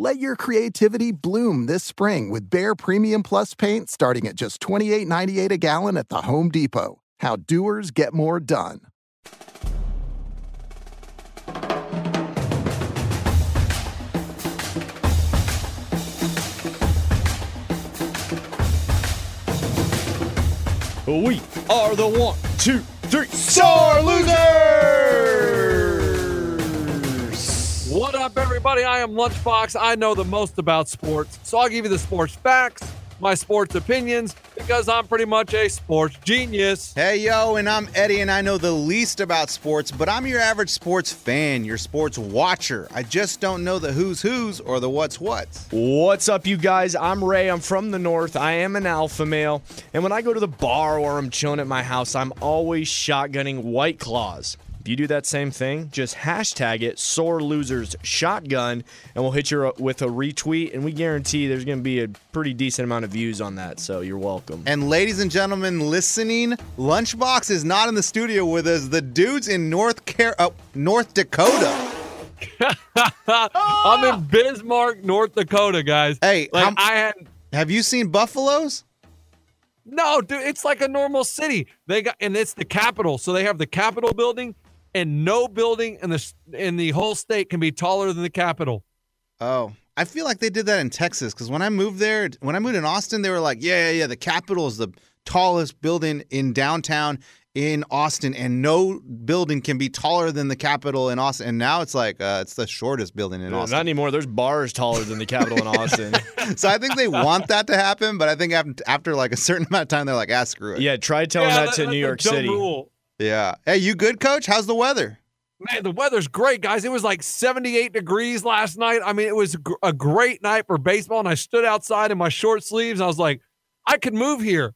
Let your creativity bloom this spring with Behr Premium Plus paint starting at just $28.98 a gallon at the Home Depot. How doers get more done. We are the one, two, three, star losers. What up, everybody? I am Lunchbox. I know the most about sports, so I'll give you the sports facts, my sports opinions, because I'm pretty much a sports genius. Hey, yo, and I'm Eddie, and I know the least about sports, but I'm your average sports fan, your sports watcher. I just don't know the who's who's or the what's what's. What's up, you guys? I'm Ray. I'm from the north. I am an alpha male. And when I go to the bar or I'm chilling at my house, I'm always shotgunning White Claws. If you do that same thing, just hashtag it sore losers shotgun and we'll hit you with a retweet and we guarantee there's going to be a pretty decent amount of views on that. So you're welcome. And ladies and gentlemen listening, Lunchbox is not in the studio with us. The dude's in North Car- uh, North Dakota. I'm in Bismarck, North Dakota, guys. Hey, like I had have you seen buffaloes? no, dude. It's like a normal city. They got, and it's the capital, so they have the Capitol building, and no building in the in the whole state can be taller than the Capitol. Oh, I feel like they did that in Texas because when I moved there, when I moved in Austin, they were like, yeah, yeah, yeah, the Capitol is the tallest building in downtown in Austin, and no building can be taller than the Capitol in Austin. And now it's like uh, it's the shortest building in No, Austin. not anymore. There's bars taller than the Capitol in Austin. so I think they want that to happen, but I think after, after like a certain amount of time, they're like, ah, screw it. yeah, try telling Yeah, that to New York City. Rule. Yeah. Hey, you good, coach? How's the weather? Man, the weather's great, guys. It was like 78 degrees last night. I mean, it was a great night for baseball. And I stood outside in my short sleeves. I was like, I could move here.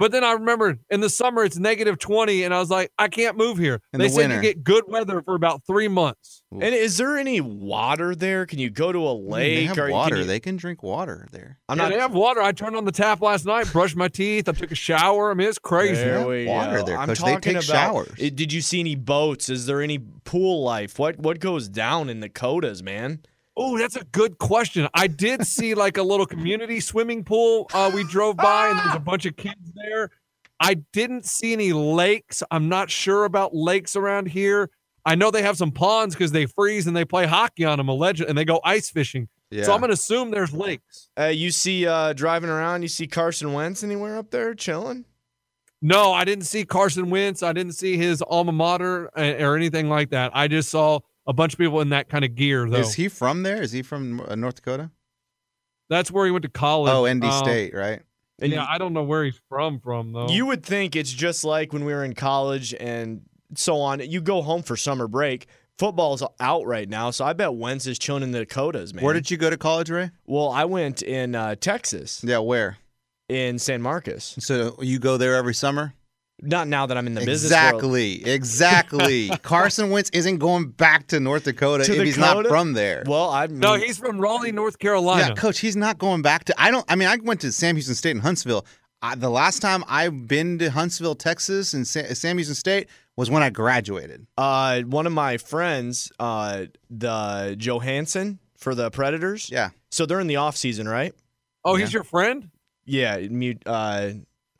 But then I remember in the summer it's negative 20. And I was like, I can't move here. In they the said winter. you get good weather for about three months. And is there any water there? Can you go to a lake? they have or can water. you- They can drink water there. I'm Yeah, not. they have water. I turned on the tap last night, brushed my teeth. I took a shower. I mean, it's crazy. There we water go. there, I'm Coach. They talking take about. showers. eh, Did you see any boats? Is there any pool life? What what goes down in the Codas, man? Oh, that's a good question. I did see like a little community swimming pool. Uh, we drove by and there's a bunch of kids there. I didn't see any lakes. I'm not sure about lakes around here. I know they have some ponds because they freeze and they play hockey on them, alleged, and they go ice fishing. Yeah. So I'm gonna assume there's lakes. Uh, you see uh, driving around. You see Carson Wentz anywhere up there chilling? No, I didn't see Carson Wentz. I didn't see his alma mater uh, or anything like that. I just saw a bunch of people in that kind of gear, though. Is he from there? Is he from uh, North Dakota? That's where he went to college. Oh, ND Um, State, right? And yeah, I don't know where he's from. From though. You would think it's just like when we were in college and so on. You go home for summer break. Football's out right now, so I bet Wentz is chilling in the Dakotas, man. Where did you go to college, Ray? Well, I went in uh, Texas, Yeah, where? in San Marcos. So you go there every summer? Not now that I'm in the business world. Exactly, exactly. Carson Wentz isn't going back to North Dakota To if he's not from there. Well, I No, he's from Raleigh, North Carolina. Yeah, coach, he's not going back to. I don't. I mean, I went to Sam Houston State in Huntsville. I, the last time I've been to Huntsville, Texas, and Sa- Sam Houston State was when I graduated. uh, one of my friends, uh, the Johansen for the Predators. Yeah. So they're in the off season, right? oh, he's your friend? Yeah. Mute. Uh,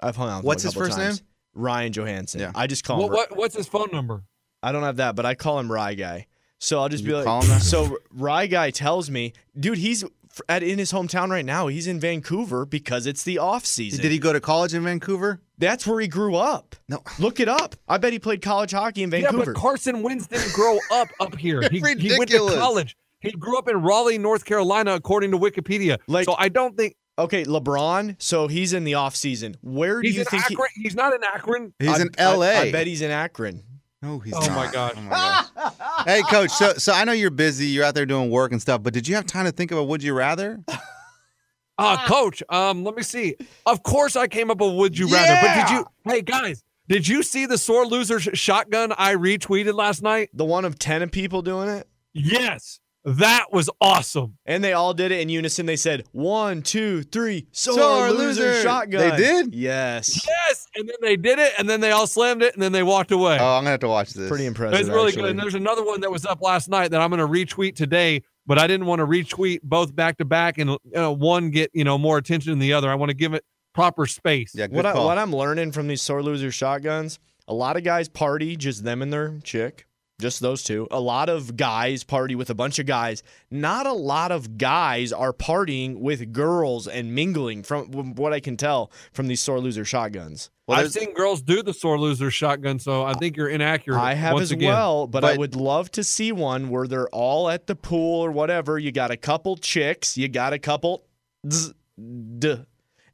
I've hung out. With What's him a his first times. name? Ryan Johansen. Yeah. I just call What, him. what what's his phone number? I don't have that, but I call him Rye Guy. So I'll just You be like, call him so Rye Guy tells me, dude, he's at in his hometown right now. He's in Vancouver because it's the off season. Did he go to college in Vancouver? That's where he grew up. No. Look it up. I bet he played college hockey in Vancouver. Yeah, Vancouver. but Carson Wentz didn't grow up up here. He, he went to college. He grew up in Raleigh, North Carolina, according to Wikipedia. Like- so I don't think okay, LeBron. So he's in the off season. Where do he's you in think he- he's not in Akron. He's I- in L.A. I, I bet he's in Akron. No, he's Oh, not. my gosh. Oh my gosh. hey, coach. So, so I know you're busy. You're out there doing work and stuff. But did you have time to think about would you rather? Uh, coach, um, let me see. Of course, I came up with "Would you rather," but did you? Hey, guys, did you see the sore loser sh- shotgun I retweeted last night? The one of ten people doing it, Yes, that was awesome. and they all did it in unison. They said one, two, three, sore, Sore loser, loser. shotgun. They did? Yes. Yes, and then they did it, and then they all slammed it, and then they walked away. Oh, I'm gonna have to watch this. Pretty impressive. It's really actually. good. And there's another one that was up last night that I'm going to retweet today, but I didn't want to retweet both back to back and uh, one get you know more attention than the other. I want to give it proper space. Yeah, good what, I, what I'm learning from these sore loser shotguns, a lot of guys party just them and their chick, just those two. A lot of guys party with a bunch of guys. Not a lot of guys are partying with girls and mingling. From what I can tell from these sore loser shotguns, Well, I've seen girls do the sore loser shotgun, so I think you're inaccurate. I have as again. well. But, I would love to see one where they're all at the pool or whatever. You got a couple chicks, you got a couple, zzz, duh,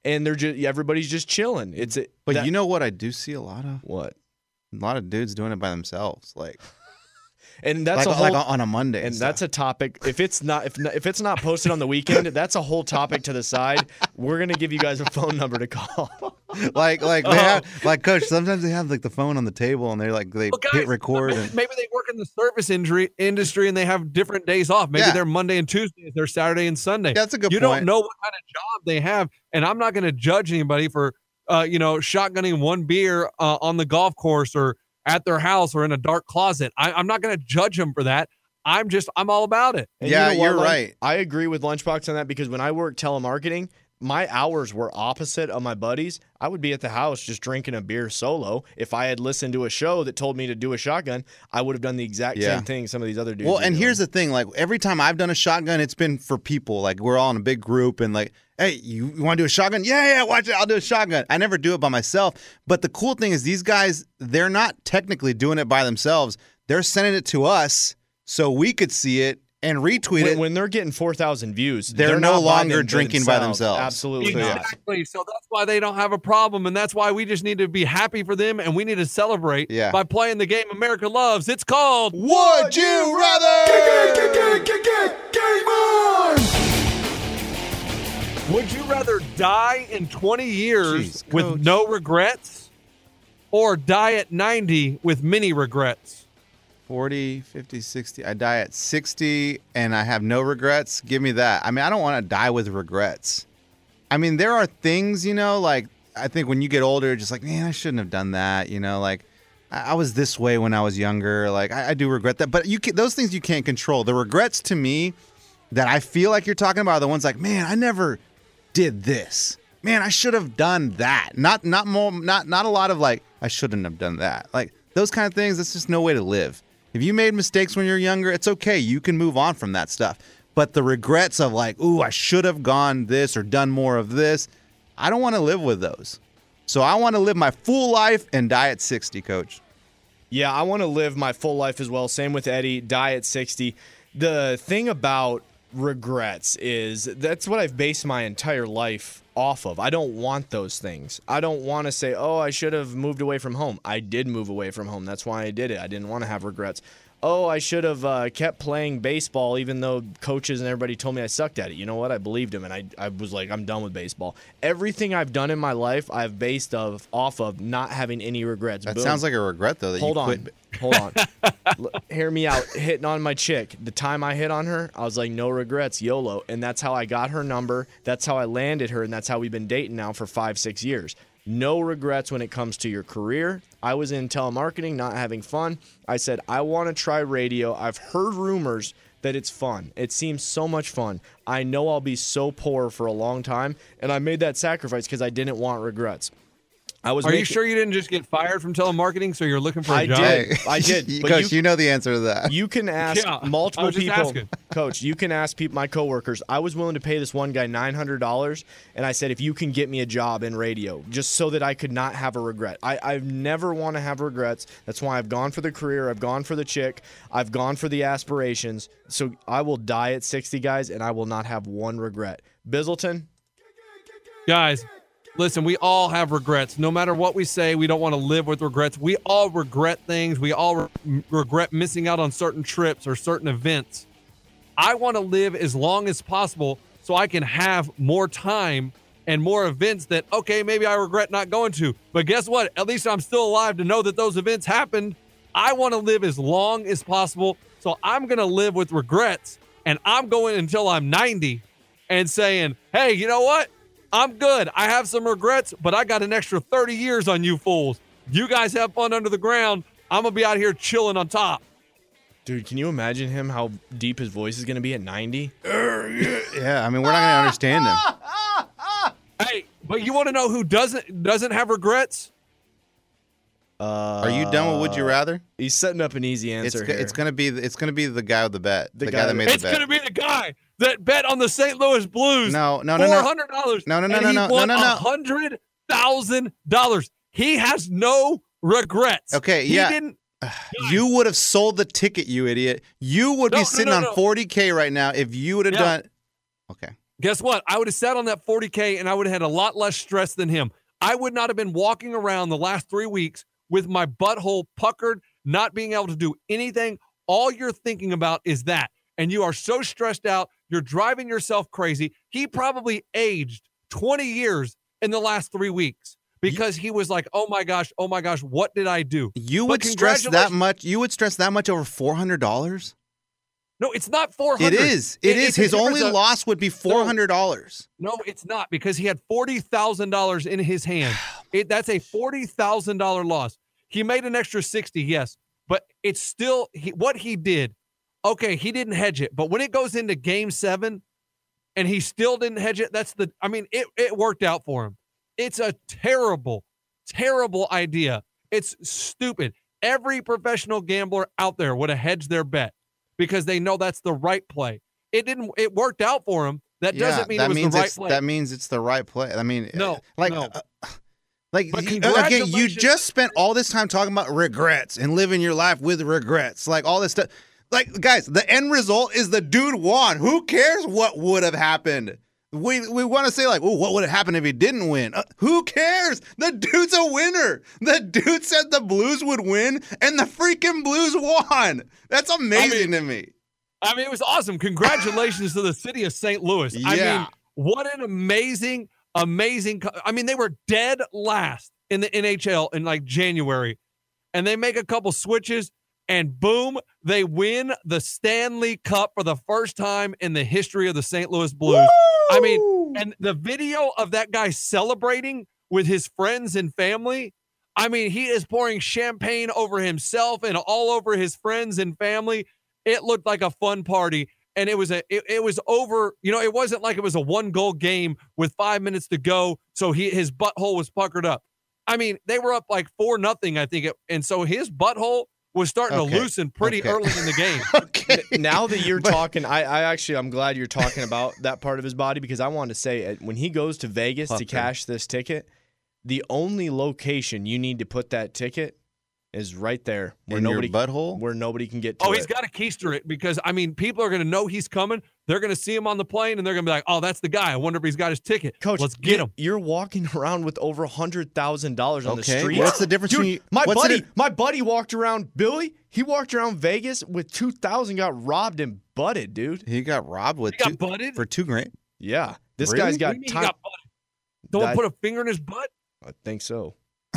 and they're just everybody's just chilling. It's a, But that- you know what? I do see a lot of what. a lot of dudes doing it by themselves, like And that's like, a whole, like on a Monday, and that's a topic. If it's not if if it's not posted on the weekend, that's a whole topic to the side. We're gonna give you guys a phone number to call. like like Oh. they have like coach. Sometimes they have like the phone on the table and they're like they Well, guys, hit record maybe, and maybe they work in the service industry industry and they have different days off. Maybe Yeah. they're Monday and Tuesday, they're Saturday and Sunday. that's a good you point. don't know what kind of job they have, and I'm not going to judge anybody for, uh, you know, shotgunning one beer uh, on the golf course or at their house or in a dark closet. I, I'm not going to judge them for that. I'm just, I'm all about it. And Yeah, you know you're Lun- right. I agree with Lunchbox on that because when I worked telemarketing, my hours were opposite of my buddies. I would be at the house just drinking a beer solo. If I had listened to a show that told me to do a shotgun, I would have done the exact Yeah. same thing some of these other dudes. Well, and doing. here's the thing: like every time I've done a shotgun, it's been for people. Like we're all in a big group, and like, hey, you, you want to do a shotgun? Yeah, yeah, watch it. I'll do a shotgun. I never do it by myself. But the cool thing is, these guys, they're not technically doing it by themselves. They're sending it to us so we could see it and retweet when, it. when they're getting 4,000 views, They're not no longer them- drinking by themselves. Absolutely So, not. Exactly. So that's why they don't have a problem, and that's why we just need to be happy for them, and we need to celebrate Yeah. by playing the game America loves. It's called Would you rather? Would you rather die in 20 years Jeez, with no regrets or die at 90 with many regrets? 40, 50, 60. I die at 60 and I have no regrets. Give me that. I mean, I don't want to die with regrets. I mean, there are things, you know, like I think when you get older, just like, man, I shouldn't have done that. You know, like I, I was this way when I was younger. Like I, I do regret that. But you can, those things you can't control. The regrets to me that I feel like you're talking about are the ones like, man, I never did this. Man, I should have done that. Not not more not not a lot of like I shouldn't have done that. Like those kind of things, that's just no way to live. If you made mistakes when you're younger, it's okay. You can move on from that stuff. But the regrets of like, ooh, I should have gone this or done more of this, I don't want to live with those. So I want to live my full life and die at 60, coach. Yeah, I want to live my full life as well. Same with Eddie, die at 60. The thing about regrets is that's what I've based my entire life off of. I don't want those things. I don't want to say, oh, I should have moved away from home. I did move away from home. That's why I did it. I didn't want to have regrets. Oh, I should have uh, kept playing baseball, even though coaches and everybody told me I sucked at it. You know what? I believed him, and I, I was like, I'm done with baseball. Everything I've done in my life, I've based of off of not having any regrets. That Boom. sounds like a regret though. That Hold you on. quit. Hold on. L- Hear me out. Hitting on my chick. The time I hit on her, I was like, no regrets, YOLO. And that's how I got her number. That's how I landed her. And that's how we've been dating now for five, six years. No regrets when it comes to your career. I was in telemarketing, not having fun. I said, I want to try radio. I've heard rumors that it's fun. It seems so much fun. I know I'll be so poor for a long time. And I made that sacrifice because I didn't want regrets. I was Are you sure you didn't just get fired from telemarketing? So you're looking for a I job? I did. I did. But Coach, you- you, know the answer to that. You can ask Yeah, I multiple just people. asking. Coach, you can ask people, my coworkers. I was willing to pay this one guy nine hundred dollars, and I said, if you can get me a job in radio, just so that I could not have a regret. I, I never want to have regrets. That's why I've gone for the career. I've gone for the chick. I've gone for the aspirations. So I will die at sixty, guys, and I will not have one regret. Bizzleton, Guys, listen, we all have regrets. No matter what we say, we don't want to live with regrets. We all regret things. We all re- regret missing out on certain trips or certain events. I want to live as long as possible so I can have more time and more events that, okay, maybe I regret not going to. But guess what? At least I'm still alive to know that those events happened. I want to live as long as possible. So I'm going to live with regrets and I'm going until I'm 90 and saying, hey, you know what? I'm good. I have some regrets, but I got an extra 30 years on you fools. You guys have fun under the ground. I'm going to be out here chilling on top. dude, can you imagine him? How deep his voice is going to be at ninety? yeah, I mean, we're not going to understand him. Hey, but you want to know who doesn't doesn't have regrets? Uh, Are you done with Would You Rather? He's setting up an easy answer. go- here. it's gonna be it's gonna be the guy with the bet, the, The guy, guy that that- made It's the bet. It's going to be the guy that bet on the St. Louis Blues. No, no, no, no. hundred dollars. No, no, no, no, no, no, no, no. hundred thousand dollars. He has no regrets. Okay, he yeah. Didn't, You would have sold the ticket, you idiot. You would No, be sitting no, on no. 40k right now if you would have Yeah. done. Okay. Guess what? I would have sat on that 40K and I would have had a lot less stress than him. I would not have been walking around the last three weeks with my butthole puckered, not being able to do anything. All you're thinking about is that. And you are so stressed out. You're driving yourself crazy. He probably aged 20 years in the last three weeks because he was like, oh my gosh, oh my gosh, what did I do? You would stress that much. You would stress that much over four hundred dollars. No, it's not 400. It is. It is. it's a His only of- loss would be four hundred dollars. No, it's not because he had forty thousand dollars in his hand. Oh it, that's a forty thousand dollar loss. He made an extra sixty, yes, but it's still he, what he did. Okay, he didn't hedge it, but when it goes into Game Seven, and he still didn't hedge it, that's the. I mean, it it worked out for him. It's a terrible, terrible idea. It's stupid. Every professional gambler out there would have hedged their bet because they know that's the right play. It didn't. It worked out for him. That doesn't mean that it was means the right play. that means it's the right play. I mean, No, uh, like, no. uh, like again, you just spent all this time talking about regrets and living your life with regrets, like all this stuff. Like, guys, the end result is the dude won. Who cares what would have happened? We we want to say like, oh, what would have happened if he didn't win? Uh, who cares? The dude's a winner. The dude said the Blues would win, and the freaking Blues won. That's amazing to me. I mean, it was awesome. Congratulations to the city of St. Louis. I Yeah. mean, what an amazing, amazing. co- I mean, they were dead last in the NHL in like January, and they make a couple switches, and boom, they win the Stanley Cup for the first time in the history of the St. Louis Blues. I mean, and the video of that guy celebrating with his friends and family. I mean, he is pouring champagne over himself and all over his friends and family. It looked like a fun party. And it was a it, it was over, you know, it wasn't like it was a one goal game with five minutes to go. So he his butthole was puckered up. I mean, they were up like four nothing, I think. It, and so his butthole was starting Okay. to loosen pretty Okay. early in the game. okay. now that you're But- talking, I, I actually I'm glad you're talking about that part of his body because I wanted to say uh, when he goes to Vegas to Puffed him. cash this ticket, the only location you need to put that ticket is right there where In your nobody butthole? where nobody can get to Oh, it. he's got to keister it because I mean, people are going to know he's coming. They're going to see him on the plane and they're going to be like, "Oh, that's the guy. I wonder if he's got his ticket. Coach, let's get him." You're walking around with over hundred thousand dollars on the street. what's the difference Dude, between- my what's the buddy? di- my buddy walked around. Billy, he walked around Vegas with two thousand, got robbed and butted, dude. He got robbed with He got two, butted? for two grand. Yeah, this Really? guy's What got do you mean he time. got butted? Someone That- put a finger in his butt. I think so.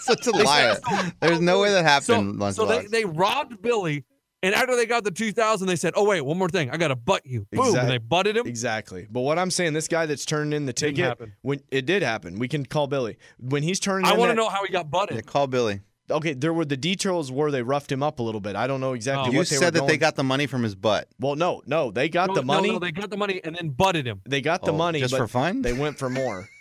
Such a liar. There's no way that happened. so they, they robbed Billy, and after they got the two thousand, they said, "Oh wait, one more thing. I got to butt you." Boom, Exact- and they butted him. Exactly. But what I'm saying, this guy that's turning in the ticket, happen. when it did happen, we can call Billy when he's turning. I in want to know how he got butted. Yeah, call Billy. Okay, there were the details where they roughed him up a little bit. I don't know exactly Oh. You what they said were that they got the money from his butt. Well, no, no, they got No, the money. No, no, they got the money and then butted him. they got the Oh, money, just but for fun. They went for more.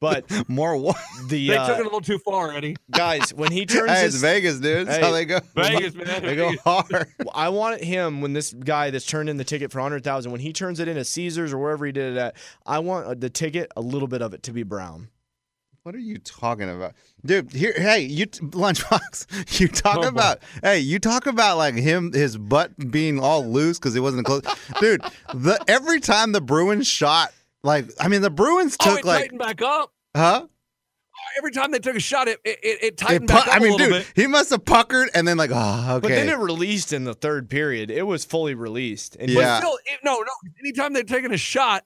But More what? the They uh, took it a little too far, Eddie. guys, when he turns Hey, it's his, Vegas, dude. That's Hey, how they go. Vegas, man. They go hard. I want him when this guy that's turned in the ticket for hundred thousand, when he turns it in at Caesars or wherever he did it at, I want uh, the ticket, a little bit of it to be brown. What are you talking about, dude? Here, hey, you t- lunchbox. You talk Oh, boy. about, hey, you talk about like him, his butt being all loose because it wasn't close, dude. The every time the Bruins shot, like, I mean, the Bruins took like. Oh, took it like, tightened back up. huh? Uh, every time they took a shot, it it, it, it It tightened pu- back up I mean, a little dude, bit. he must have puckered and then like, oh, okay. But then it released in the third period. It was fully released. And Yeah. Still, it, no, no. Anytime they're taking a shot,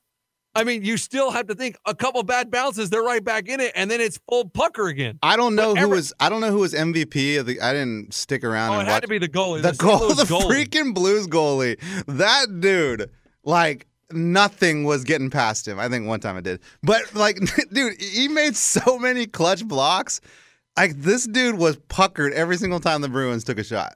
I mean, you still have to think a couple bad bounces, they're right back in it, and then it's full pucker again. I don't know But who every- was. I don't know who was MVP of the. I didn't stick around Oh, it and had to be the goalie. the St. goal, the goalie. freaking Blues goalie. That dude, like nothing was getting past him. I think one time it did, but like, dude, he made so many clutch blocks. Like this dude was puckered every single time the Bruins took a shot.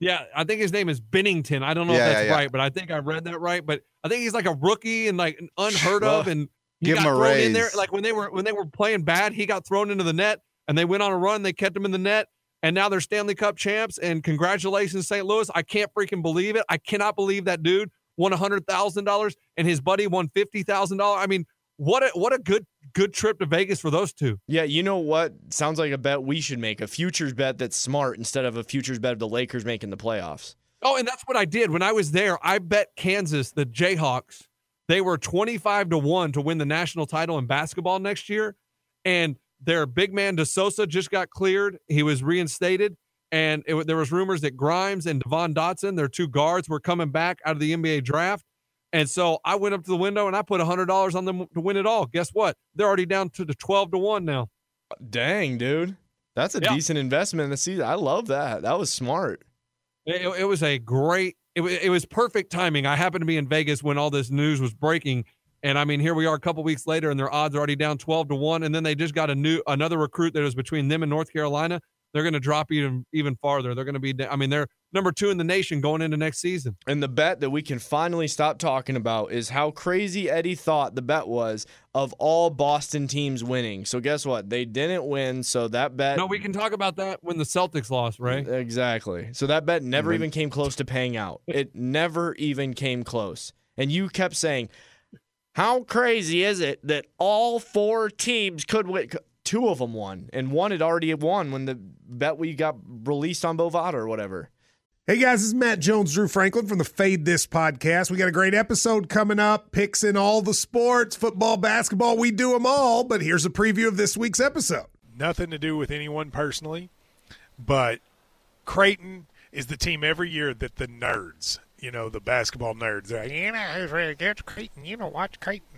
Yeah, I think his name is Binnington. I don't know Yeah, if that's yeah, yeah. right, but I think I read that right. But I think he's like a rookie and like unheard of, and he Give got him a thrown in there. Like when they were when they were playing bad, he got thrown into the net, and they went on a run. They kept him in the net, and now they're Stanley Cup champs. And congratulations, St. Louis! I can't freaking believe it. I cannot believe that dude won a hundred thousand dollars and his buddy won fifty thousand dollars. I mean, what a what a good good trip to Vegas for those two. Yeah, you know what? Sounds like a bet we should make a futures bet that's smart instead of a futures bet of the Lakers making the playoffs. Oh, and that's what I did when I was there. I bet Kansas, the Jayhawks, they were 25 to 1 to win the national title in basketball next year. And their big man De Sousa just got cleared. He was reinstated. And it, there was rumors that Grimes and Devon Dotson, their two guards, were coming back out of the NBA draft. And so I went up to the window and I put $100 on them to win it all. Guess what? They're already down to the 12 to 1 now. Dang, dude. That's a Yeah. decent investment in the season. I love that. That was smart. It, it was a great. It, it was perfect timing. I happened to be in Vegas when all this news was breaking, and I mean, here we are a couple weeks later, and their odds are already down twelve to one. And then they just got a new another recruit that was between them and North Carolina. They're going to drop even even farther. They're going to be. I mean, they're number two in the nation going into next season. And the bet that we can finally stop talking about is how crazy Eddie thought the bet was of all Boston teams winning. So guess what? They didn't win. So that bet No, we can talk about that when the Celtics lost, right? Exactly. So that bet never When- even came close to paying out. It never even came close. And you kept saying, "How crazy is it that all four teams could win?" Two of them won, and one had already won when the bet we got released on Bovada or whatever. Hey guys, this is Matt Jones, Drew Franklin from the Fade This podcast. We got a great episode coming up, picks in all the sports, football, basketball, we do them all. But here's a preview of this week's episode. nothing to do with anyone personally, but Creighton is the team every year that the nerds, you know, the basketball nerds, they're like, you know, who's really good? Creighton. You know, watch Creighton.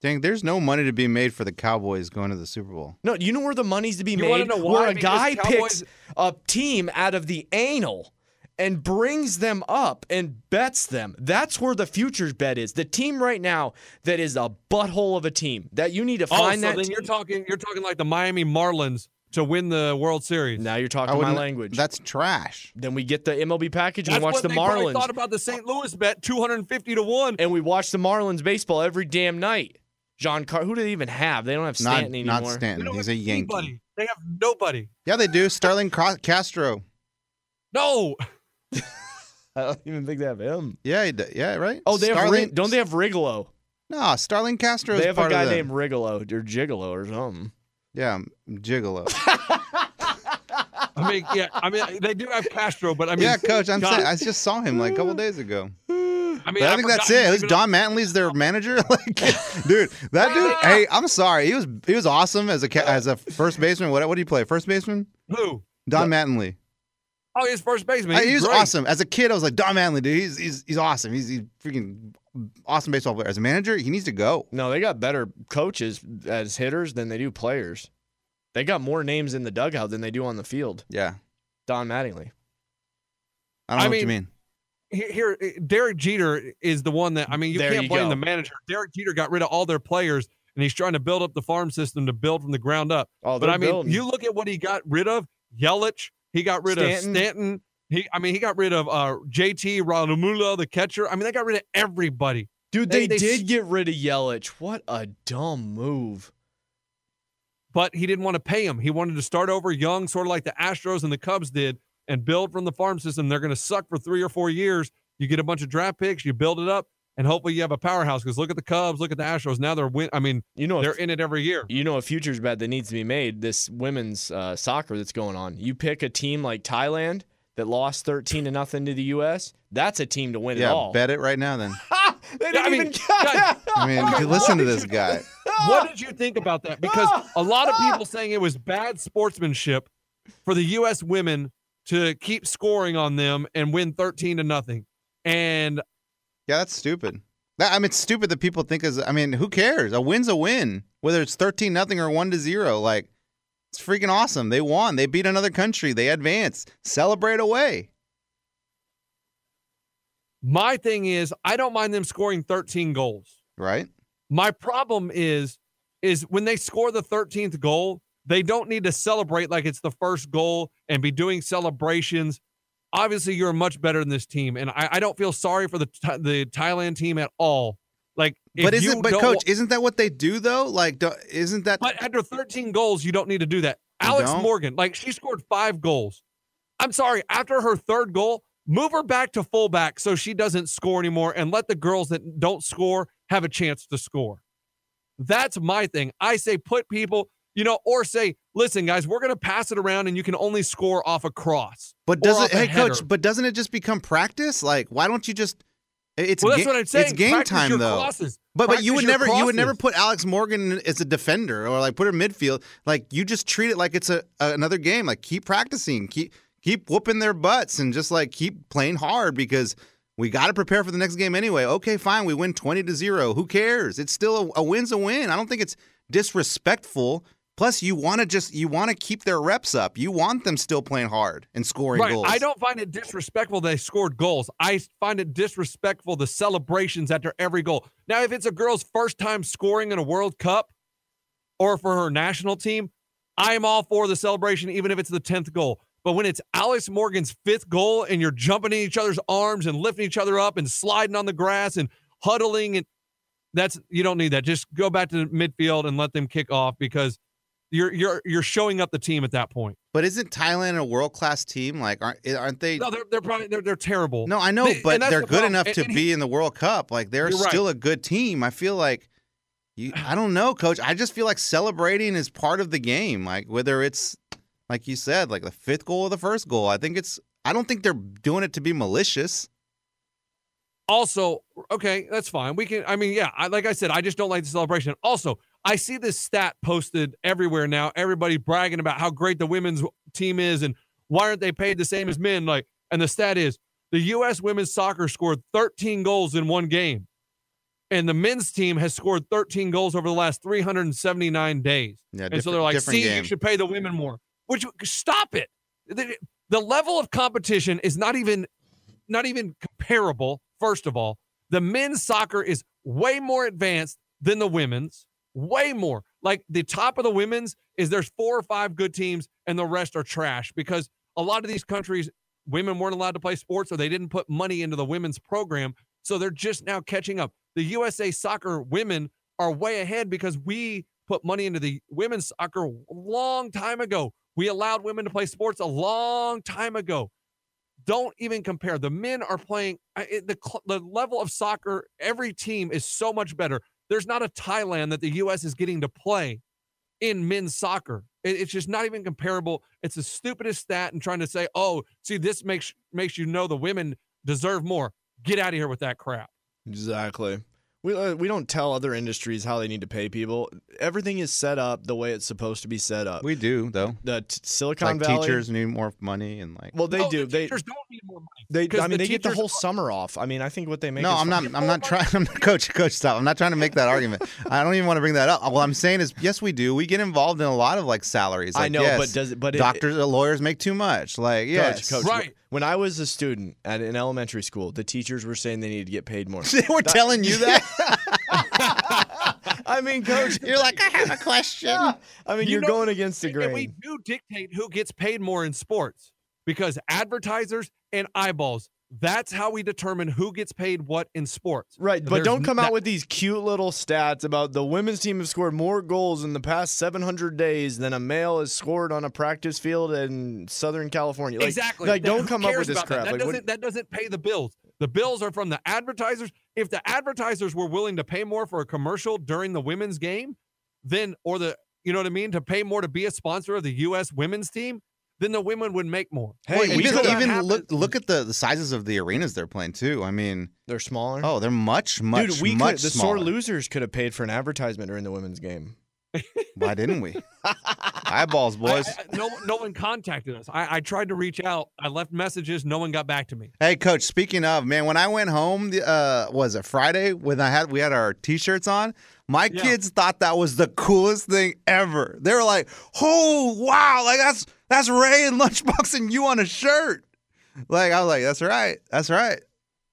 Dang, there's no money to be made for the Cowboys going to the Super Bowl. No, you know where the money's to be You made? know why? Where a Because guy Cowboys- picks a team out of the anal and brings them up and bets them. That's where the futures bet is. The team right now that is a butthole of a team that you need to Oh, find so that. then team- you're talking you're talking like the Miami Marlins to win the World Series. now you're talking my language. That's trash. then we get the MLB package and That's watch what the they probably Marlins. thought about the St. Louis bet, 250 to one. and we watch the Marlins baseball every damn night. John Car, who do they even have? They don't have Not, Stanton not anymore. They Stanton. He's have a Yankee. anybody. They have nobody. Yeah, they do. Starlin Ca- Castro. No. I don't even think they have him. Yeah, he d- yeah, right. Oh, they have. Starlin, Rig- don't they have Rigolo? No, Starlin Castro is They have a guy named Rigolo or Gigolo or something. Yeah, Gigolo. I mean, yeah, I mean they do have Castro, but I mean yeah, coach. I'm God, saying I just saw him like a couple days ago. I mean, But I think that's forgot it. At he's least even- Don Mattingly's their manager. like, dude, that dude. Hey, I'm sorry. He was he was awesome as a as a first baseman. What what do you play? First baseman? Who? Don Mattingly. Oh, he's first baseman. Hey, He's he was great. awesome. As a kid, I was like Don Mattingly, dude. He's he's he's awesome. He's he's freaking awesome baseball player. As a manager, he needs to go. No, they got better coaches as hitters than they do players. They got more names in the dugout than they do on the field. Yeah, Don Mattingly. I don't know I what you mean, mean. Here, here, Derek Jeter is the one that I mean, you There can't you blame go. the manager. Derek Jeter got rid of all their players, and he's trying to build up the farm system to build from the ground up. Oh, But I mean, building. you look at what he got rid of: Yelich. He got rid Stanton. of Stanton. He, I mean, he got rid of uh, JT Realmuto, the catcher. I mean, they got rid of everybody. Dude, They- they, they did get rid of Yelich. What a dumb move. but he didn't want to pay him. He wanted to start over young, sort of like the Astros and the Cubs did, and build from the farm system. They're going to suck for three or four years. You get a bunch of draft picks, you build it up, and hopefully you have a powerhouse. Because look at the Cubs, look at the Astros. Now they're win. I mean, You know, they're if, in it every year. you know a futures bet that needs to be made. This women's uh, soccer that's going on. You pick a team like Thailand that lost thirteen to nothing to the U.S. That's a team to win it Yeah, all. bet it right now. Then they didn't I mean, even. guys, I mean, Okay, listen to this you- guy. what did you think about that? Because a lot of people saying it was bad sportsmanship for the U.S. women to keep scoring on them and win 13 to nothing. And Yeah, that's stupid. That, I mean, it's stupid that people think is. I mean, who cares? A win's a win, whether it's thirteen nothing or one to zero. Like, it's freaking awesome. They won. They beat another country. They advance. Celebrate away. my thing is, I don't mind them scoring 13 goals. Right? My problem is, is when they score the 13th goal, they don't need to celebrate like it's the first goal and be doing celebrations. Obviously, you're much better than this team, and I, I don't feel sorry for the the Thailand team at all. Like, if but isn't but coach, isn't that what they do though? Like, isn't that? But after 13 goals, you don't need to do that. Alex? Morgan, like she scored five goals. I'm sorry, after her third goal, move her back to fullback so she doesn't score anymore and let the girls that don't score have a chance to score. That's my thing. I say put people, you know, or say, listen, guys, we're going to pass it around and you can only score off a cross. But does off it? a Hey, coach. But doesn't it just become practice? Like, why don't you just? It's Well, that's ga- what I'm saying. It's game Practice time though. crosses. But but you would never you would never put Alex Morgan as a defender or like put her midfield. Like you just treat it like it's a, a another game. Like keep practicing, keep keep whooping their butts, and just like keep playing hard because we got to prepare for the next game anyway. Okay, fine, we win twenty to zero. Who cares? It's still a, a win's a win. I don't think it's disrespectful. Plus, you want to just you want to keep their reps up. You want them still playing hard and scoring Right. goals. I don't find it disrespectful they scored goals. I find it disrespectful the celebrations after every goal. Now, if it's a girl's first time scoring in a World Cup or for her national team, I am all for the celebration, even if it's the 10th goal. But when it's Alex Morgan's fifth goal and you're jumping in each other's arms and lifting each other up and sliding on the grass and huddling and that's you don't need that. Just go back to the midfield and let them kick off because you're you're you're showing up the team at that point. But isn't Thailand a world class team? Like, aren't aren't they? No, they're they're probably they're, they're terrible. No, I know, They- but they're the good problem. enough And- to and be in the World Cup. Like they're You're right. still a good team. I feel like you I don't know, coach. I just feel like celebrating is part of the game. Like whether it's like you said, like the fifth goal or the first goal. I think it's I don't think they're doing it to be malicious. Also, okay, that's fine. We can. I mean, yeah. I, like I said, I just don't like the celebration. Also, I see this stat posted everywhere now. Everybody bragging about how great the women's team is and why aren't they paid the same as men? Like, and the stat is the U.S. women's soccer scored 13 goals in one game, and the men's team has scored 13 goals over the last 379 days. Yeah, and so they're like, see, game." you should pay the women more. Which stop it. The, the level of competition is not even not even comparable. First of all, the men's soccer is way more advanced than the women's. Way more. Like the top of the women's is there's four or five good teams, and the rest are trash because a lot of these countries, women weren't allowed to play sports, or they didn't put money into the women's program, so they're just now catching up. The USA soccer women are way ahead because we put money into the women's soccer a long time ago. We allowed women to play sports a long time ago don't even compare. The men are playing the the level of soccer. Every team is so much better. There's not a Thailand that the U.S. is getting to play in men's soccer. It- it's just not even comparable. It's the stupidest stat and trying to say, oh, see, this makes makes you know the women deserve more. Get out of here with that crap. Exactly. We, uh, we don't tell other industries how they need to pay people. Everything is set up the way it's supposed to be set up. We do though. The t- Silicon Like Valley teachers need more money and like Well, they No, do. the They teachers don't need more money. they. 'Cause I mean, the they get the whole are- summer off. I mean, I think what they make. No, is I'm not. I'm not trying. I'm not, coach, coach, stop. I'm not trying to make that argument. I don't even want to bring that up. What I'm saying is, yes, we do. We get involved in a lot of like salaries. I know, yes, but does it- but it- doctors, and lawyers make too much. Like, yes, Coach, coach, Right. When I was a student at an elementary school, the teachers were saying they needed to get paid more. they were telling you that. I mean, coach, You're like, I have a question. I mean, You you're know- going against the And grain. we do dictate who gets paid more in sports because advertisers and eyeballs. That's how we determine who gets paid what in sports. Right, but There's don't come n- out with these cute little stats about the women's team have scored more goals in the past 700 days than a male has scored on a practice field in Southern California. Like, exactly. Like, That- don't come up with this about that? crap. That, Like, doesn't, that doesn't pay the bills. The bills are from the advertisers. If the advertisers were willing to pay more for a commercial during the women's game, then or the you know what I mean to pay more to be a sponsor of the U.S. women's team, then the women would make more. Hey, And even even look look at the, the sizes of the arenas they're playing too. I mean, they're smaller. oh, they're much much Dude, we much could, the smaller. sore losers could have paid for an advertisement during the women's game. Why didn't we? Eyeballs, boys. I- I- no, no one contacted us. I, I tried to reach out. I left messages. No one got back to me. Hey, coach. Speaking of man, when I went home, the, uh, was it Friday when I had we had our t-shirts on? My Yeah. kids thought that was the coolest thing ever. They were like, "Oh wow, like that's that's Ray and Lunchbox and you on a shirt." Like I was like, "That's right, that's right."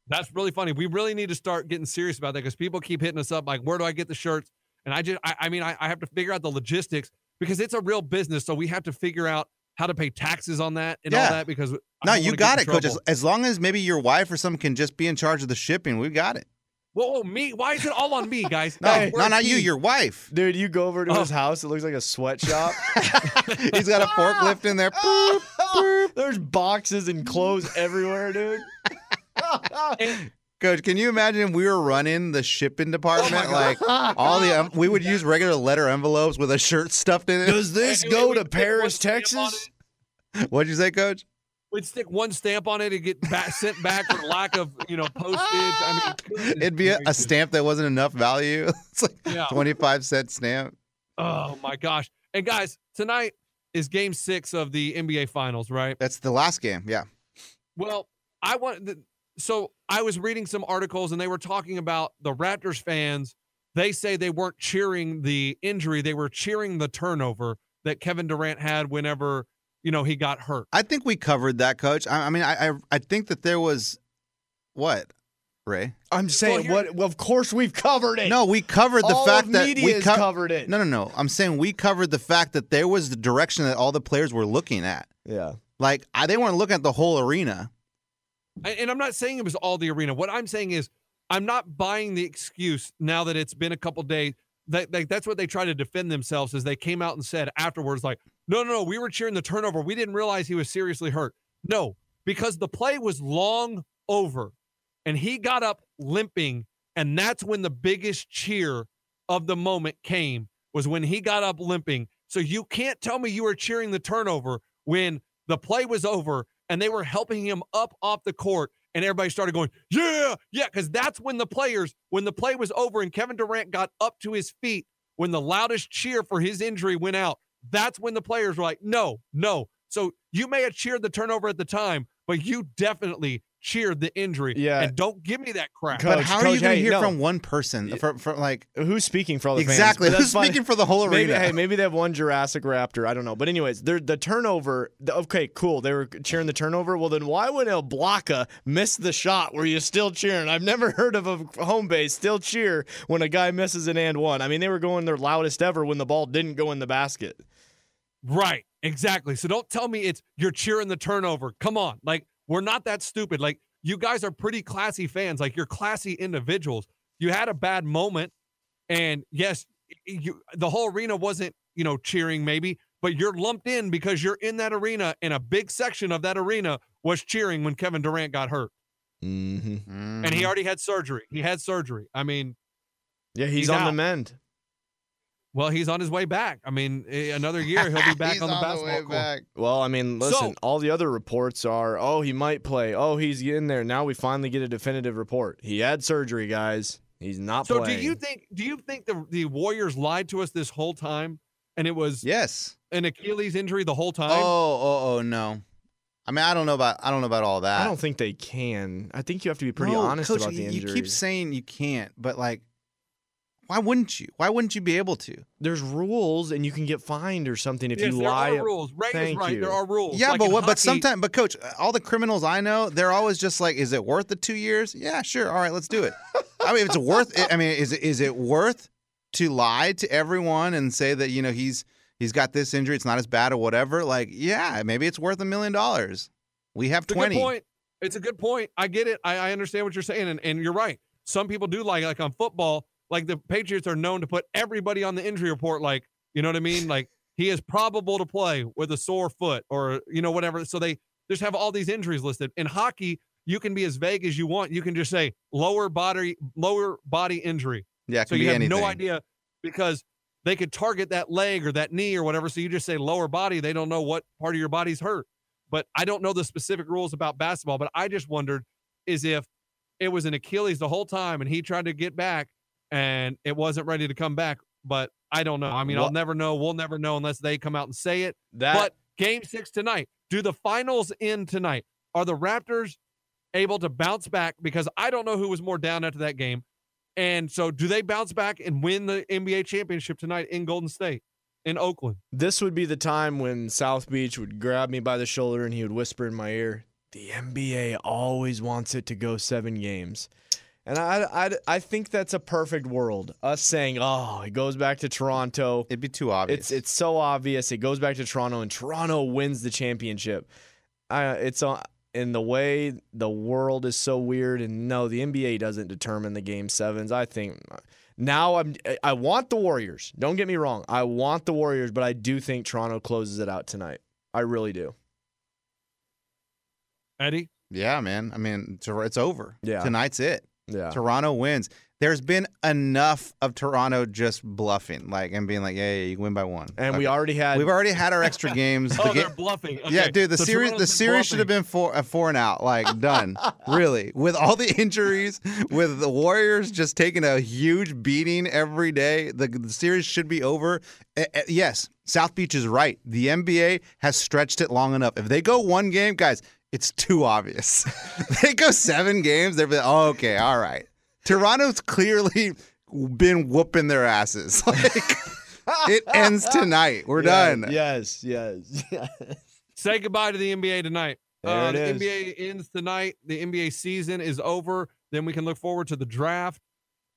That's really funny. We really need to start getting serious about that because people keep hitting us up like, where do I get the shirts? And I just, I, I mean, I, I have to figure out the logistics because it's a real business. So we have to figure out how to pay taxes on that and all that because No, you got it, coach. As, as long as maybe your wife or someone can just be in charge of the shipping, we got it. Whoa, whoa, me? Why is it all on me, guys? No, Guys, we're no, a not you. Your wife. Dude, you go over to Oh. his house, it looks like a sweatshop. He's got a forklift in there. Boop, boop. There's boxes and clothes everywhere, dude. Coach, can you imagine if we were running the shipping Oh department? like all the um, we would use regular letter envelopes with a shirt stuffed in it. Does this Hey, go to Paris, what's the name on Texas? What'd you say, Coach? we'd stick one stamp on it and get back, sent back for lack of you know postage. I mean, goodness It'd be a, a stamp that wasn't enough value. it's like Yeah. 25 cent stamp. Oh my gosh! And guys, tonight is Game Six of the NBA Finals, right? That's the last game. Yeah. Well, I want the, so I was reading some articles and they were talking about the Raptors fans. They say they weren't cheering the injury; they were cheering the turnover that Kevin Durant had whenever you know he got hurt. I think we covered that, coach. I, I mean, I, I I think that there was what, Ray? I'm saying here- what? Well, of course we've covered it. No, we covered the All fact of that media we co- covered it. No, no, no. I'm saying we covered the fact that there was the direction that all the players were looking at. Yeah. Like I, they weren't looking at the whole arena. And I'm not saying it was all the arena. What I'm saying is, I'm not buying the excuse now that it's been a couple days. That, that that's what they try to defend themselves as they came out and said afterwards, like, no, no, no, we were cheering the turnover. We didn't realize he was seriously hurt. No, because the play was long over, and he got up limping, and that's when the biggest cheer of the moment came. Was when he got up limping. So you can't tell me you were cheering the turnover when the play was over and they were helping him up off the court and everybody started going, yeah, yeah, because that's when the players, when the play was over and Kevin Durant got up to his feet, when the loudest cheer for his injury went out, that's when the players were like, no, no. So you may have cheered the turnover at the time, but you definitely cheered the injury. Yeah. And don't give me that crap. Coach, but how are you going to hey, hear no. from one person? From, from like Who's speaking for all the exactly? fans? But Who's speaking for the whole Maybe, arena? hey, maybe they have one Jurassic Raptor. I don't know. But anyways, they're, the turnover. The, okay, cool. They were cheering the turnover. Well, then why would El Blocka miss the shot? Were you still cheering? I've never heard of a home base still cheer when a guy misses an and one. I mean, they were going their loudest ever when the ball didn't go in the basket. Right. Exactly. So don't tell me it's you're cheering the turnover. Come on. Like, we're not that stupid. Like, you guys are pretty classy fans. Like, you're classy individuals. You had a bad moment. And yes, you, the whole arena wasn't, you know, cheering maybe, but you're lumped in because you're in that arena and a big section of that arena was cheering when Kevin Durant got hurt. Mm-hmm. And he already had surgery. He had surgery. I mean, Yeah, he's, He's on the mend. Well, he's on his way back. I mean, eh, another year he'll be back He's on the way basketball court. back. Well, I mean, listen, So- all the other reports are, oh, he might play. Oh, he's in there. Now we finally get a definitive report. He had surgery, guys. He's not playing. So playing. do you think do you think the the Warriors lied to us this whole time and it was Yes. an Achilles injury the whole time? Oh, oh, oh no. I mean, I don't know about I don't know about all that. I don't think they can. I think you have to be pretty No, honest Coach, about the you- injuries. You keep saying you can't, but like, why wouldn't you? Why wouldn't you be able to? There's rules, and you can get fined or something if yes, you there lie. are rules. Ray is Thank right. you. There are rules. Yeah, Like but in what? But sometimes, but coach, all the criminals I know, they're always just like, is it worth the two years? Yeah, sure. All right, let's do it. I mean, if it's worth, it, I mean, is it is it worth to lie to everyone and say that you know he's he's got this injury, it's not as bad or whatever? Like, yeah, maybe it's worth a million dollars. We have It's a twenty. good point. It's a good point. I get it. I, I understand what you're saying, and, and you're right. Some people do like like on football, like the Patriots are known to put everybody on the injury report, like you know what I mean, like he is probable to play with a sore foot or you know whatever. So they just have all these injuries listed. In hockey, you can be as vague as you want. You can just say lower body lower body injury. Yeah, So you have anything. no idea because they could target that leg or that knee or whatever. So you just say lower body. They don't know what part of your body's hurt. But I don't know the specific rules about basketball. But I just wondered is if it was an Achilles the whole time and he tried to get back and it wasn't ready to come back. But I don't know. I mean, I'll never know. We'll never know unless they come out and say it. that But game six tonight, do the finals end tonight? Are the Raptors able to bounce back? Because I don't know who was more down after that game. And so do they bounce back and win the NBA championship tonight in Golden State, in Oakland? this would be the time when South Beach would grab me by the shoulder and he would whisper in my ear, "The NBA always wants it to go seven games." And I, I, I think that's a perfect world. Us saying, "Oh, it goes back to Toronto." It'd be too obvious. It's it's so obvious. It goes back to Toronto, and Toronto wins the championship. Uh, it's uh, in the way the world is so weird, and no, the NBA doesn't determine the game sevens. I think now I'm I want the Warriors. Don't get me wrong, I want the Warriors, but I do think Toronto closes it out tonight. I really do. Eddie? yeah, man. I mean, it's over. Yeah. tonight's it. Yeah. Toronto wins. there's been enough of Toronto just bluffing, like and being like, yeah, yeah, you win by one. And we already had. We've already had our extra games. The Oh, ga- they're bluffing. Yeah, dude, the so series Toronto's the been series should have been four a four and out, like done. really, with all the injuries, with the Warriors just taking a huge beating every day, the, the series should be over. Yes, South Beach is right. The NBA has stretched it long enough. If they go one game, guys, it's too obvious. they go seven games, they're like, oh, okay, all right. Toronto's clearly been whooping their asses. Like it ends tonight. We're Yeah, done. Yes, yes, yes. Say goodbye to the NBA tonight. There uh, it the is. NBA ends tonight. The NBA season is over. Then we can look forward to the draft.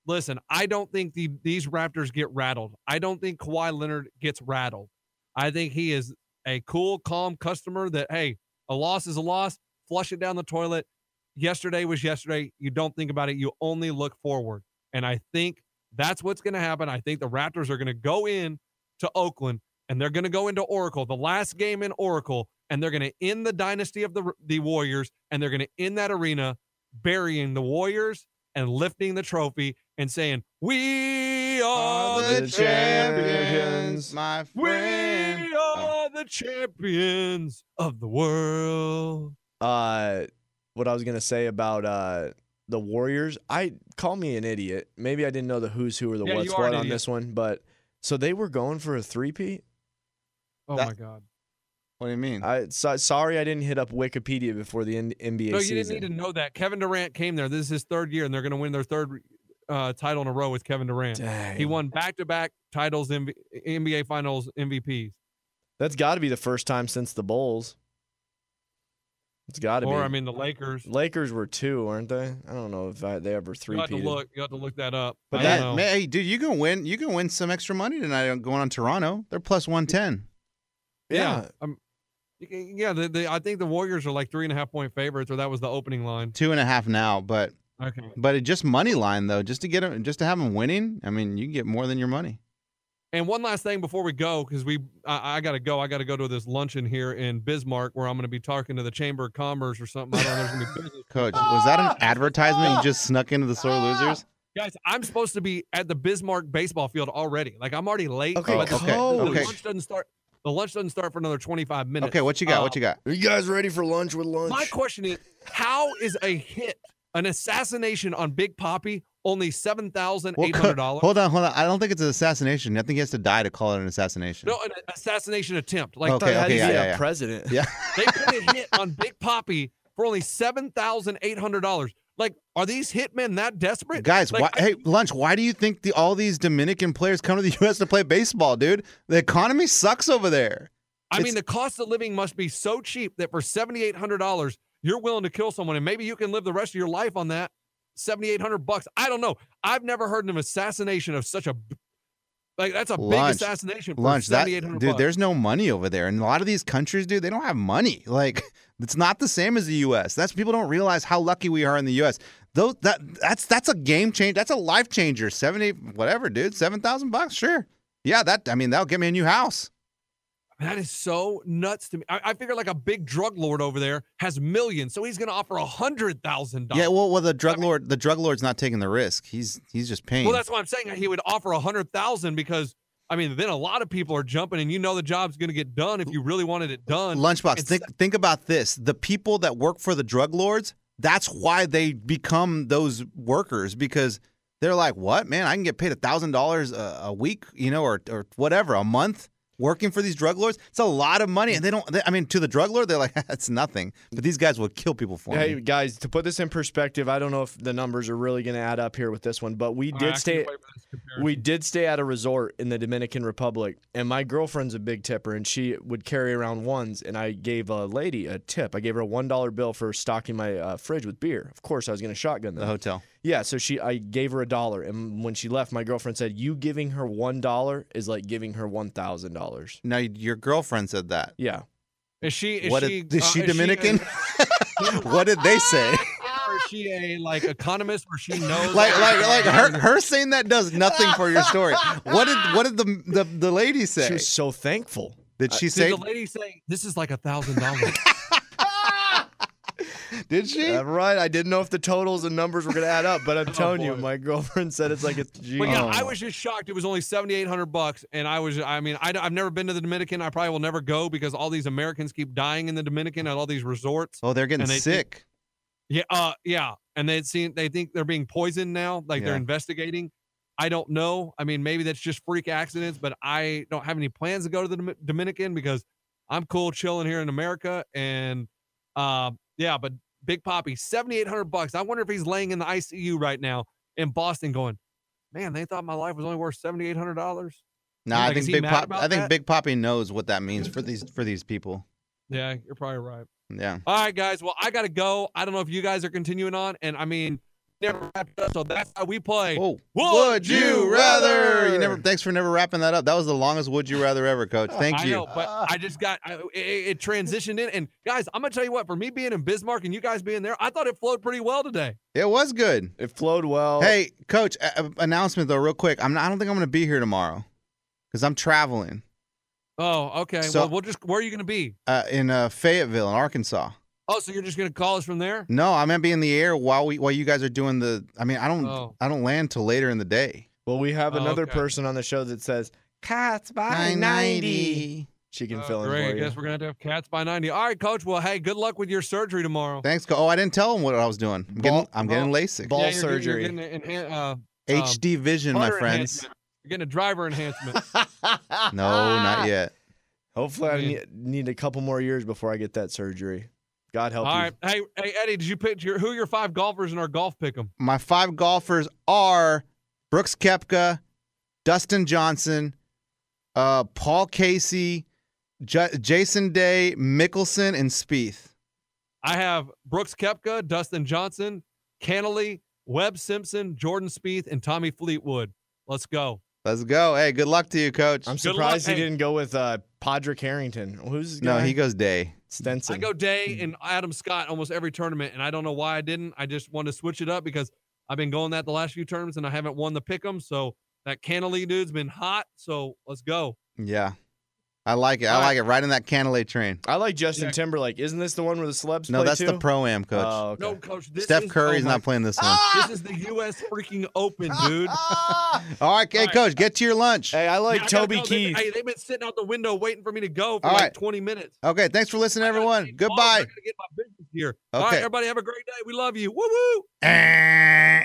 Listen, I don't think the, these Raptors get rattled. I don't think Kawhi Leonard gets rattled. I think he is a cool, calm customer that, hey, a loss is a loss. Flush it down the toilet. Yesterday was yesterday. You don't think about it. You only look forward. And I think that's what's going to happen. I think the Raptors are going to go in to Oakland and they're going to go into Oracle, the last game in Oracle, and they're going to end the dynasty of the the Warriors, and they're going to end that arena, burying the Warriors and lifting the trophy and saying, "We are the, the champions. my We are the champions of the world." uh what I was gonna say about uh the Warriors. I call me an idiot. Maybe I didn't know the who's who or the Yeah, what's what on idiot. this one, but so they were going for a three-peat. Oh That- my God! What do you mean? I so, sorry I didn't hit up Wikipedia before the N- NBA No, you season. didn't need to know that. Kevin Durant came there. This is his third year, and they're going to win their third uh, title in a row with Kevin Durant. Dang. He won back-to-back titles, MV- NBA Finals MVPs. That's got to be the first time since the Bulls. It's got to be. Or I mean, the Lakers. Lakers were two, weren't they? I don't know if I, they ever three. You have to look. You have to look that up. But I that, man, hey, dude, you can win. You can win some extra money tonight on going on Toronto. They're plus one ten. yeah, um, yeah. The, the, I think the Warriors are like three and a half point favorites, or that was the opening line. Two and a half now, but Okay. but it just money line though, just to get them, just to have them winning. I mean, you can get more than your money. And one last thing before we go, because we, I, I got to go. I got to go to this luncheon here in Bismarck where I'm going to be talking to the Chamber of Commerce or something. I don't know. There's going to be business. Coach, was that an advertisement you just snuck into the sore losers? Guys, I'm supposed to be at the Bismarck baseball field already. Like I'm already late. Okay, but the, okay, the okay. lunch doesn't start. The lunch doesn't start for another 25 minutes. Okay, what you got? Uh, what you got? Are you guys ready for lunch with lunch? My question is, how is a hit, an assassination on Big Poppy, only seven thousand eight hundred dollars? hold on, hold on. I don't think it's an assassination. I think he has to die to call it an assassination. No, an assassination attempt. Like Okay, How do okay, yeah, yeah, a yeah. president. Yeah. they put a hit on Big Poppy for only seven thousand eight hundred dollars. Like, are these hitmen that desperate? Guys, Like, why, I- hey, lunch. Why do you think the, all these Dominican players come to the U.S. to play baseball, dude? The economy sucks over there. I It's- mean, the cost of living must be so cheap that for seventy eight hundred dollars, you're willing to kill someone, and maybe you can live the rest of your life on that seventy eight hundred bucks. I don't know. I've never heard of an assassination of such a like that's a big assassination for Lunch, that seventy eight hundred dude. bucks. There's no money over there, and a lot of these countries, dude, they don't have money. Like it's not the same as the U.S. That's people don't realize how lucky we are in the U.S. Those that that's that's a game change. That's a life changer. Seventy whatever, dude. Seven thousand bucks, sure. Yeah, that I mean that'll get me a new house. That is so nuts to me. I, I figure like a big drug lord over there has millions, so he's going to offer a hundred thousand dollars. Yeah, well, well, the drug lord, the drug lord's not taking the risk. He's he's just paying. Well, that's why I'm saying he would offer a hundred thousand because I mean, then a lot of people are jumping, and you know the job's going to get done if you really wanted it done. Lunchbox, think think about this. The people that work for the drug lords, that's why they become those workers because they're like, "What, man? I can get paid a thousand dollars a week, you know, or or whatever, a month." Working for these drug lords, it's a lot of money, and they don't. They, I mean, to the drug lord, they're like, "That's nothing." But these guys will kill people for Hey me. guys, to put this in perspective, I don't know if the numbers are really going to add up here with this one, but we All did I stay. can't wait for this comparison. We did stay at a resort in the Dominican Republic, and my girlfriend's a big tipper, and she would carry around ones. And I gave a lady a tip. I gave her a one dollar bill for stocking my uh, fridge with beer. Of course, I was going to shotgun The hotel. Yeah, so she, I gave her a dollar, and when she left, my girlfriend said, "You giving her one dollar is like giving her one thousand dollars." Now, your girlfriend said that. Yeah, Is she? Is what she? did, is uh, she is Dominican? what did they say? or is she a like economist where she knows? like like like her her saying that does nothing for your story. What did what did the the, the lady say? she was so thankful. did she Did say the lady say this is like a thousand dollars? Did she? Yeah, right. I didn't know if the totals and numbers were going to add up, but I'm telling you, my girlfriend said it's like a G. But yeah, I Oh. was just shocked. It was only seventy eight hundred bucks, and I was, I mean, I, have never been to the Dominican. I probably will never go because all these Americans keep dying in the Dominican at all these resorts. Oh, they're getting they sick. Yeah, uh, yeah, and they'd seen they think they're being poisoned now. Like they're investigating. I don't know. I mean, maybe that's just freak accidents, but I don't have any plans to go to the Dominican because I'm cool chilling here in America. And uh, yeah, but Big Poppy, seventy eight hundred bucks. I wonder if he's laying in the ICU right now in Boston, going, man, they thought my life was only worth seventy eight hundred dollars. No, I Like, is think Big Pop. I think that? Big Poppy knows what that means for these for these people. Yeah, you're probably right. Yeah. All right, guys. Well, I gotta go. I don't know if you guys are continuing on, and I mean, never wrapped up. So that's how we play. Oh, Would you rather? You never. Thanks for never wrapping that up. That was the longest would you rather ever, Coach. Thank I you. know, but I just got I, it, it transitioned in, and guys, I'm gonna tell you what. For me being in Bismarck and you guys being there, I thought it flowed pretty well today. It was good. It flowed well. Hey, Coach. A- a- announcement though, real quick. I'm. Not, I don't think I'm going to be here tomorrow because I'm traveling Oh, okay. So- well, we'll just where are you gonna be? uh, in uh, Fayetteville, in Arkansas. Oh, so you're just gonna call us from there? No, I'm gonna be in the air while we while you guys are doing the. I mean, I don't. Oh. I don't land till later in the day. Well, we have Oh, another okay. person on the show that says cats by 90. She can Oh, fill in great. for I you. guess we're gonna have to have cats by ninety. All right, Coach. Well, hey, good luck with your surgery tomorrow. Thanks. Co- Oh, I didn't tell him what I was doing. I'm getting. Ball- I'm getting ball- LASIK. ball Yeah, you're getting- surgery. You're getting, enhan- uh, um, HD vision, my friends. You're getting a driver enhancement. No, not yet. Hopefully, I I mean- need, need a couple more years before I get that surgery. God help All you. All right. Hey, hey, Eddie, did you pick your who are your five golfers in our golf pick 'em? My five golfers are Brooks Koepka, Dustin Johnson, uh, Paul Casey, J- Jason Day, Mickelson, and Spieth. I have Brooks Koepka, Dustin Johnson, Cantlay, Webb Simpson, Jordan Spieth, and Tommy Fleetwood. Let's go. Let's go. Hey, good luck to you, Coach. I'm Good luck. surprised he Hey. didn't go with uh, Padraig Harrington. Who's his no, he goes Day. Stenson. I go Day hmm. and Adam Scott almost every tournament, and I don't know why I didn't. I just wanted to switch it up because I've been going that the last few tournaments and I haven't won the pick 'em. So that Cantlay dude's been hot. So let's go. Yeah, I like it. I All right. like it. Right in that Cantlay train. I like Justin Yeah. Timberlake. Isn't this the one where the celebs No, play that's too? the pro am, Coach. Oh, okay. No, coach. This Steph is, Curry's oh my- not playing this one. This is the U.S. freaking Open, dude. All right, hey, All right. Coach, get to your lunch. Hey, I like Yeah, I gotta Toby go. They've Keith. hey, they've been sitting out the window waiting for me to go for All like right. 20 minutes. Okay, thanks for listening, I gotta everyone. take calls. I Goodbye. gotta get my business here. All right, Okay. everybody, have a great day. We love you. Woo woo. Eh.